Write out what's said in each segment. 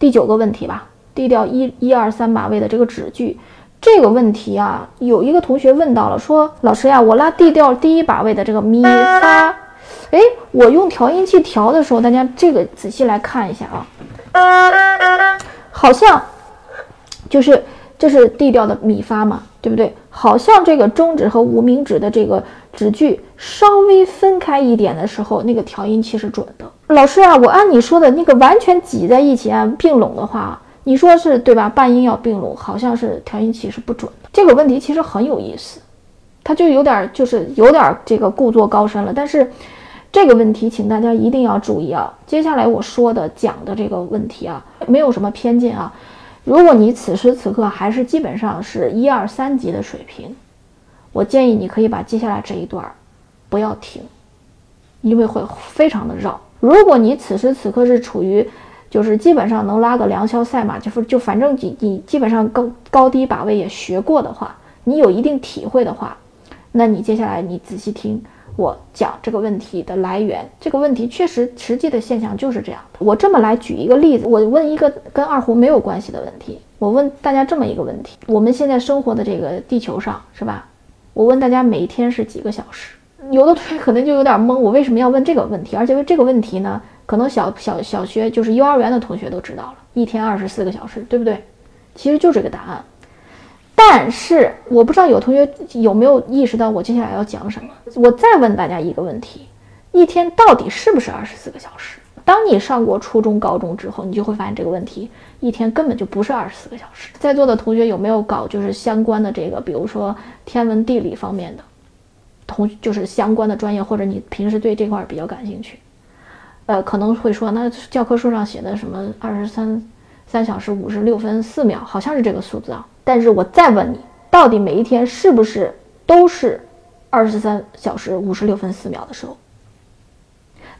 第九个问题吧，D 调一一二三把位的这个指句，这个问题啊，有一个同学问到了，说老师呀，我拉 D 调第一把位的这个咪发，哎，我用调音器调的时候，大家这个仔细来看一下啊，好像就是这是 D 调的咪发嘛，对不对？好像这个中指和无名指的这个指距稍微分开一点的时候，那个调音器是准的。老师啊，我按你说的那个完全挤在一起啊并拢的话，你说是对吧？半音要并拢，好像是调音器是不准的。这个问题其实很有意思，它就有点就是有点这个故作高深了。但是这个问题，请大家一定要注意啊！接下来我说的讲的这个问题啊，没有什么偏见啊。如果你此时此刻还是基本上是一二三级的水平，我建议你可以把接下来这一段不要听，因为会非常的绕。如果你此时此刻是处于，就是基本上能拉个良宵赛马，就是就反正你你基本上高高低把位也学过的话，你有一定体会的话，那你接下来你仔细听我讲这个问题的来源。这个问题确实实际的现象就是这样的。我这么来举一个例子，我问一个跟二胡没有关系的问题。我问大家这么一个问题：我们现在生活的这个地球上，是吧？我问大家每天是几个小时？有的同学可能就有点懵，我为什么要问这个问题？而且问这个问题呢，可能小小小学就是幼儿园的同学都知道了，一天二十四个小时，对不对？其实就这个答案。但是我不知道有同学有没有意识到我接下来要讲什么。我再问大家一个问题：一天到底是不是二十四个小时？当你上过初中、高中之后，你就会发现这个问题，一天根本就不是二十四个小时。在座的同学有没有搞就是相关的这个，比如说天文地理方面的？同就是相关的专业，或者你平时对这块比较感兴趣，呃，可能会说，那教科书上写的什么二十三三小时五十六分四秒，好像是这个数字啊。但是我再问你，到底每一天是不是都是二十三小时五十六分四秒的时候？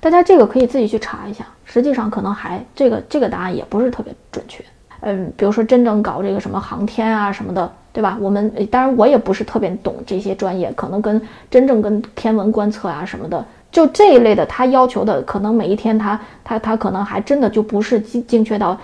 大家这个可以自己去查一下，实际上可能还这个这个答案也不是特别准确。嗯，比如说真正搞这个什么航天啊什么的。对吧？我们当然我也不是特别懂这些专业，可能跟真正跟天文观测啊什么的，就这一类的，他要求的可能每一天他他他可能还真的就不是精精确到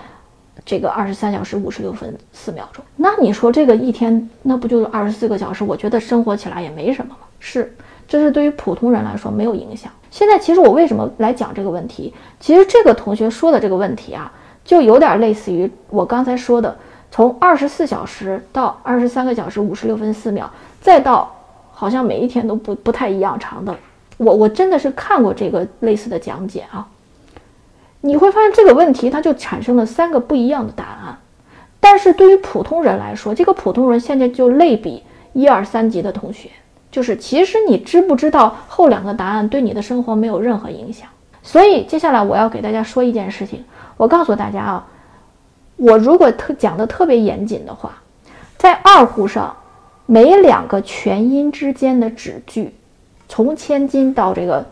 这个二十三小时五十六分四秒钟。那你说这个一天那不就是二十四个小时？我觉得生活起来也没什么嘛。是，这是对于普通人来说没有影响。现在其实我为什么来讲这个问题？其实这个同学说的这个问题啊，就有点类似于我刚才说的。从二十四小时到二十三个小时五十六分四秒，再到好像每一天都不不太一样长的，我我真的是看过这个类似的讲解啊。你会发现这个问题它就产生了三个不一样的答案，但是对于普通人来说，这个普通人现在就类比一二三级的同学，就是其实你知不知道后两个答案对你的生活没有任何影响。所以接下来我要给大家说一件事情，我告诉大家啊。我如果特讲的特别严谨的话，在二胡上，每两个全音之间的指距，从千金到这个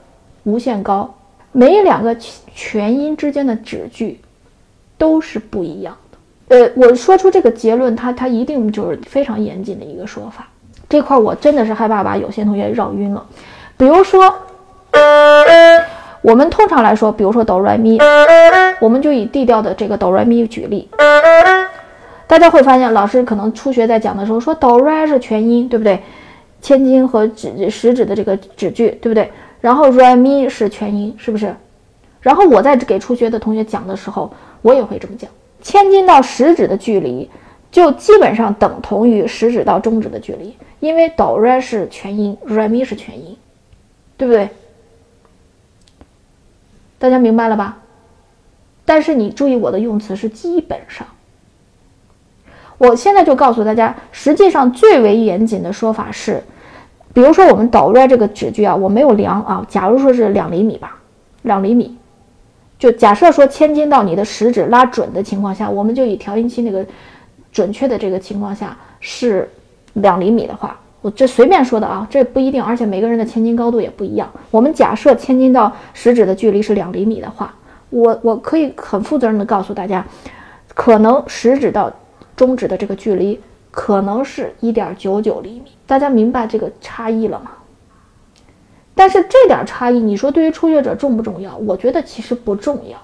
无限高，每两个全音之间的指距都是不一样的。呃，我说出这个结论，它它一定就是非常严谨的一个说法。这块我真的是害怕把有些同学绕晕了。比如说。我们通常来说，比如说哆来咪，我们就以 D 调的这个哆来咪举例，大家会发现，老师可能初学在讲的时候说哆来是全音，对不对？千金和指食指的这个指距，对不对？然后来咪是全音，是不是？然后我在给初学的同学讲的时候，我也会这么讲，千金到食指的距离就基本上等同于食指到中指的距离，因为哆来是全音，来咪是全音，对不对？大家明白了吧？但是你注意我的用词是基本上。我现在就告诉大家，实际上最为严谨的说法是，比如说我们导出来这个指距啊，我没有量啊，假如说是两厘米吧，两厘米，就假设说千斤到你的食指拉准的情况下，我们就以调音器那个准确的这个情况下是两厘米的话，我这随便说的啊，这不一定，而且每个人的千斤高度也不一样。我们假设千斤到食指的距离是两厘米的话，我我可以很负责任的告诉大家，可能食指到中指的这个距离可能是一点九九厘米。大家明白这个差异了吗？但是这点差异，你说对于初学者重不重要？我觉得其实不重要。